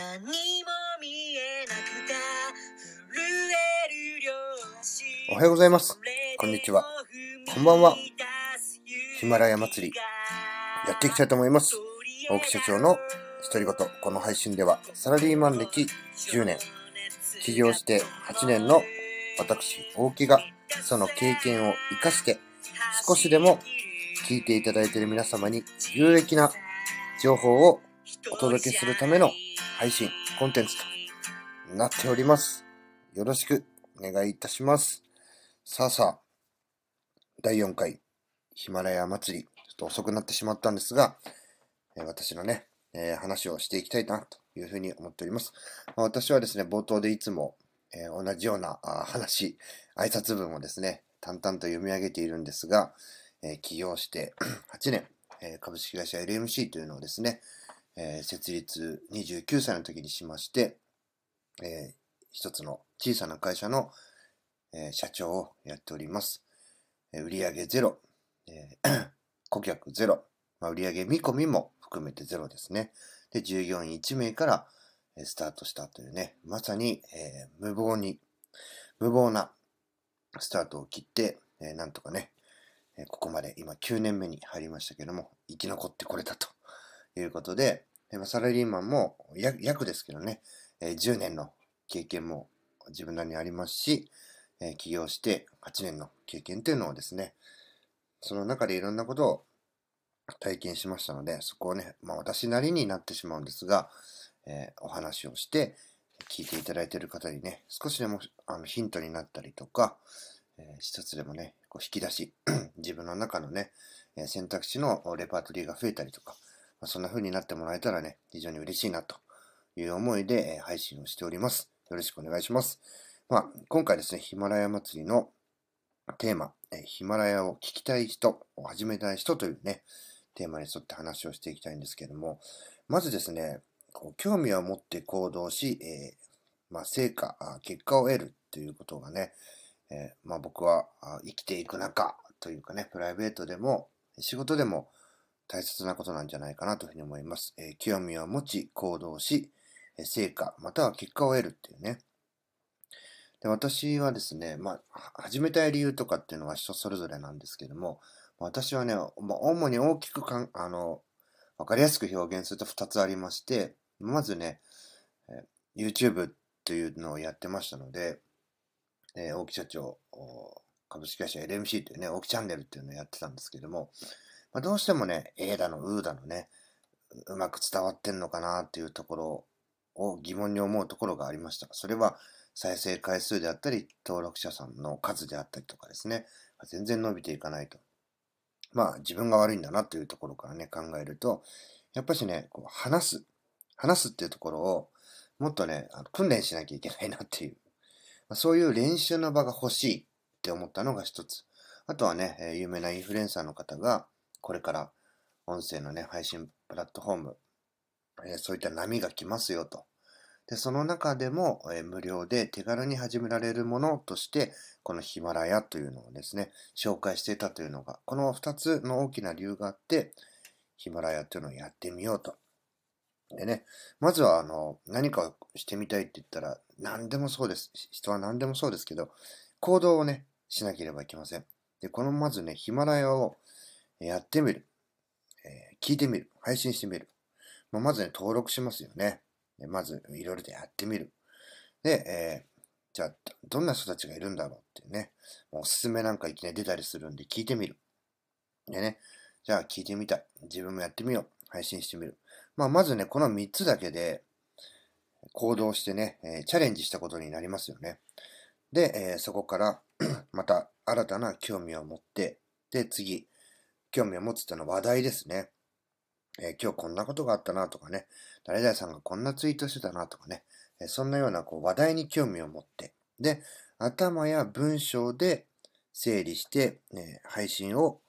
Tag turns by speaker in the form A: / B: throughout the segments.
A: 何も見えなくて震える両足
B: おはようございます。こんにちは。こんばんは。ヒマラヤ祭り。やっていきたいと思います。大木社長の独り言この配信ではサラリーマン歴10年起業して8年の私大木がその経験を活かして少しでも聞いていただいている皆様に有益な情報をお届けするための配信、コンテンツとなっております。よろしくお願いいたします。さあさあ、第4回ヒマラヤ祭り、ちょっと遅くなってしまったんですが、え私のね、えー話をしていきたいなというふうに思っております。ま私はですね、冒頭でいつも、えー同じような話、挨拶文をですね、淡々と読み上げているんですが、えー起業して 8年、え株式会社 LMC というのをですね、えー設立29歳の時にしまして、えー一つの小さな会社の、えー社長をやっております。えー売上ゼロ、えー 顧客ゼロ、まあ、売上見込みも含めてゼロですね。で、従業員1名からえースタートしたというね、まさに、えー無謀に、無謀なスタートを切って、えーなんとかね、えーここまで今9年目に入りましたけども、生き残ってこれたということで、サラリーマンも約ですけどね、10年の経験も自分なりにありますし、起業して8年の経験というのをですね、その中でいろんなことを体験しましたので、そこをね、まあ私なりになってしまうんですが、えお話をして、聞いていただいている方にね、少しでもあのヒントになったりとか、えー一つでもね、こう引き出し、自分の中のね、選択肢のレパートリーが増えたりとか、まあ、そんな風になってもらえたらね、非常に嬉しいなという思いで、え配信をしております。よろしくお願いします。まあ、今回ですね、ヒマラヤ祭りのテーマ、えヒマラヤを聞きたい人、を始めたい人というね、テーマに沿って話をしていきたいんですけども、まずですね、こう興味を持って行動し、えーまあ、成果、結果を得るということがね、えーまあ、僕は生きていく中というかね、プライベートでも仕事でも大切なことなんじゃないかなというふうに思います。えー興味を持ち行動し、え成果または結果を得るっていうね。で私はですね、まあ、始めたい理由とかっていうのは人それぞれなんですけども、私はね、まあ、主に大きくかん、あの、わかりやすく表現すると2つありまして、まずね、え YouTube というのをやってましたので、えー大木社長、株式会社 LMC というね、大木チャンネルっていうのをやってたんですけども、まあ、どうしてもね、A だの、うだのね、うまく伝わってんのかなっていうところを疑問に思うところがありました。それは再生回数であったり、登録者さんの数であったりとかですね、全然伸びていかないと。まあ自分が悪いんだなというところからね、考えると、やっぱしね、こう話す、話すっていうところをもっとね、あの訓練しなきゃいけないなっていう、そういう練習の場が欲しいって思ったのが一つ。あとはね、有名なインフルエンサーの方が、これから音声のね、配信プラットフォーム、えーそういった波が来ますよと。で、その中でも、えー無料で手軽に始められるものとして、このヒマラヤというのをですね、紹介していたというのが、この2つの大きな理由があって、ヒマラヤというのをやってみようと。でね、まずはあの、何かをしてみたいって言ったら、何でもそうです。人は何でもそうですけど、行動をね、しなければいけません。で、このまずね、ヒマラヤをやってみる。えー聞いてみる。配信してみる。まあ、まずね、登録しますよね。でまず、いろいろとやってみる。で、えーじゃあ、どんな人たちがいるんだろうっていうね。おすすめなんかいきなり出たりするんで聞いてみる。でね、じゃあ聞いてみた。自分もやってみよう。配信してみる。まあ、まずね、この3つだけで行動してね、えーチャレンジしたことになりますよね。で、えーそこからまた新たな興味を持って、で、次、興味を持つっていうのは話題ですね。えー今日こんなことがあったなとかね、誰々さんがこんなツイートしてたなとかね、えーそんなようなこう話題に興味を持って、で、頭や文章で整理して、えー配信を、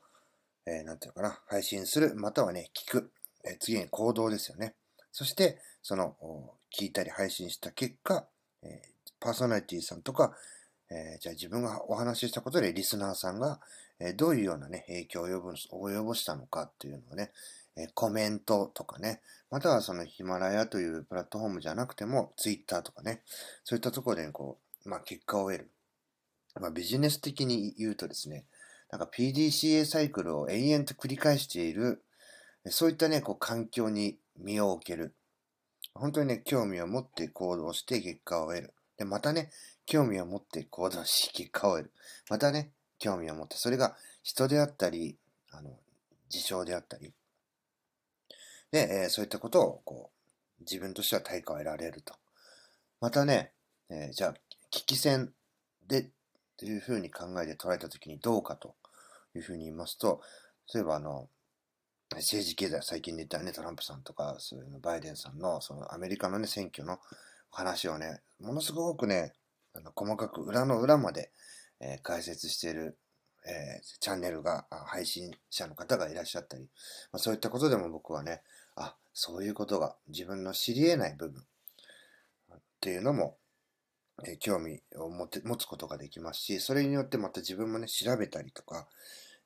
B: えーなんていうのかな、配信する、またはね、聞く。えー次に行動ですよね。そして、その、聞いたり配信した結果、えーパーソナリティさんとか、えーじゃあ自分がお話ししたことでリスナーさんが、えどういうようなね、影響を及ぼ及ぼしたのかっていうのをね、えコメントとかね、またはそのヒマラヤというプラットフォームじゃなくても、ツイッターとかね、そういったところで、こう、まあ、結果を得る。まあ、ビジネス的に言うとですね、なんか PDCA サイクルを延々と繰り返している、そういったね、こう環境に身を置ける。本当にね、興味を持って行動して結果を得る。で、またね、興味を持って行動し結果を得る。またね、興味を持って、それが人であったり、あの、事象であったり。で、えー、そういったことを、こう、自分としては対価を得られると。またね、えー、じゃあ、危機戦で、というふうに考えて捉えたときにどうかというふうに言いますと、例えばあの、政治経済、最近で言ったね、トランプさんとか、そういうのバイデンさんの、そのアメリカのね、選挙の話をね、ものすごくね、あの細かく裏の裏まで、えー、解説している、えー、チャンネルが、配信者の方がいらっしゃったり、まあ、そういったことでも僕はね、あ、そういうことが自分の知り得ない部分っていうのも、えー、興味を持て持つことができますし、それによってまた自分もね、調べたりとか、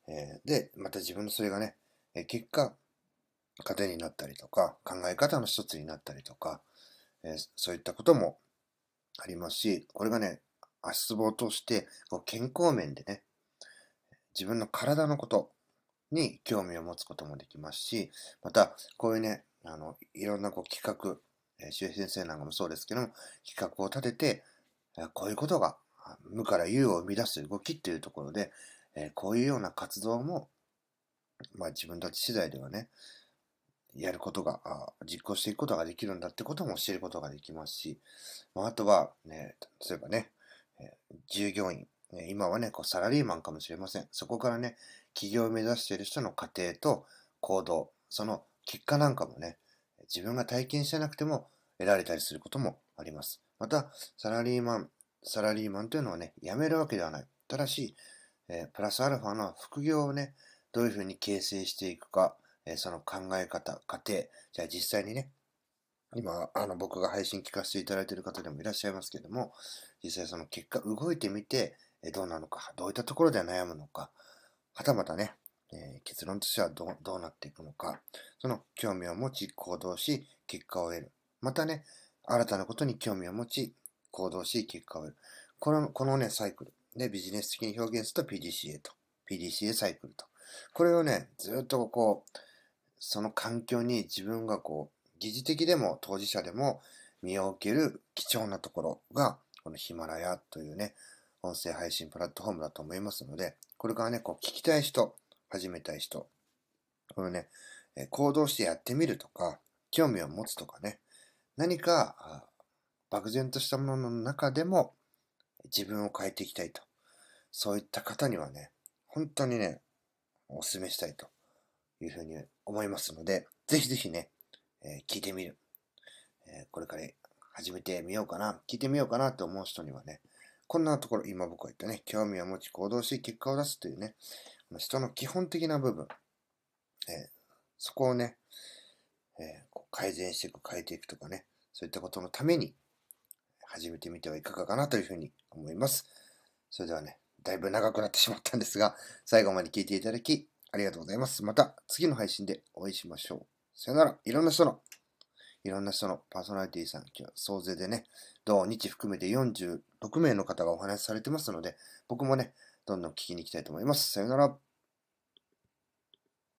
B: えー、で、また自分のそれがね、え結果、糧になったりとか、考え方の一つになったりとか、えそういったこともありますし、これがね、足つぼを通してこう健康面でね、自分の体のことに興味を持つこともできますし、また、こういうね、あの、いろんなこう企画、えー、周平先生なんかもそうですけども、企画を立てて、こういうことが無から有を生み出す動きっていうところで、え、こういうような活動もまあ自分たち次第ではね、やることが、実行していくことができるんだってことも知ることができますし、まあ、あとは、ね、例えばね、従業員、今はね、こうサラリーマンかもしれません。そこからね、起業を目指している人の過程と行動、その結果なんかもね、自分が体験してなくても得られたりすることもあります。また、サラリーマン、サラリーマンというのはね、辞めるわけではない。ただし、えー、プラスアルファの副業をね、どういうふうに形成していくか、えその考え方、過程、じゃあ実際にね、今、あの、僕が配信聞かせていただいている方でもいらっしゃいますけども、実際その結果、動いてみて、えどうなのか、どういったところで悩むのか、はたまたね、えー、結論としてはどうどうなっていくのか、その興味を持ち、行動し、結果を得る。またね、新たなことに興味を持ち、行動し、結果を得る。この、このね、サイクル。で、ビジネス的に表現すると PDCA と。PDCA サイクルと。これをね、ずっとこう、その環境に自分がこう、疑似的でも当事者でも身を置ける貴重なところが、このヒマラヤというね、音声配信プラットフォームだと思いますので、これからね、こう聞きたい人、始めたい人、このね、行動してやってみるとか、興味を持つとかね、何か漠然としたものの中でも自分を変えていきたいと。そういった方にはね、本当にね、お勧めしたいというふうに思いますので、ぜひぜひね、えー、聞いてみる。えー、これから始めてみようかな、聞いてみようかなと思う人にはね、こんなところ、今僕が言ったね、興味を持ち行動し結果を出すというね、人の基本的な部分、えー、そこをね、えこう改善していく、変えていくとかね、そういったことのために始めてみてはいかがかなというふうに思います。それではね、だいぶ長くなってしまったんですが、最後まで聞いていただき、ありがとうございます。また次の配信でお会いしましょう。さよなら。いろんな人の、いろんな人のパーソナリティさん、今日総勢でね、同日含めて46名の方がお話しされてますので、僕もね、どんどん聞きに行きたいと思います。さよなら。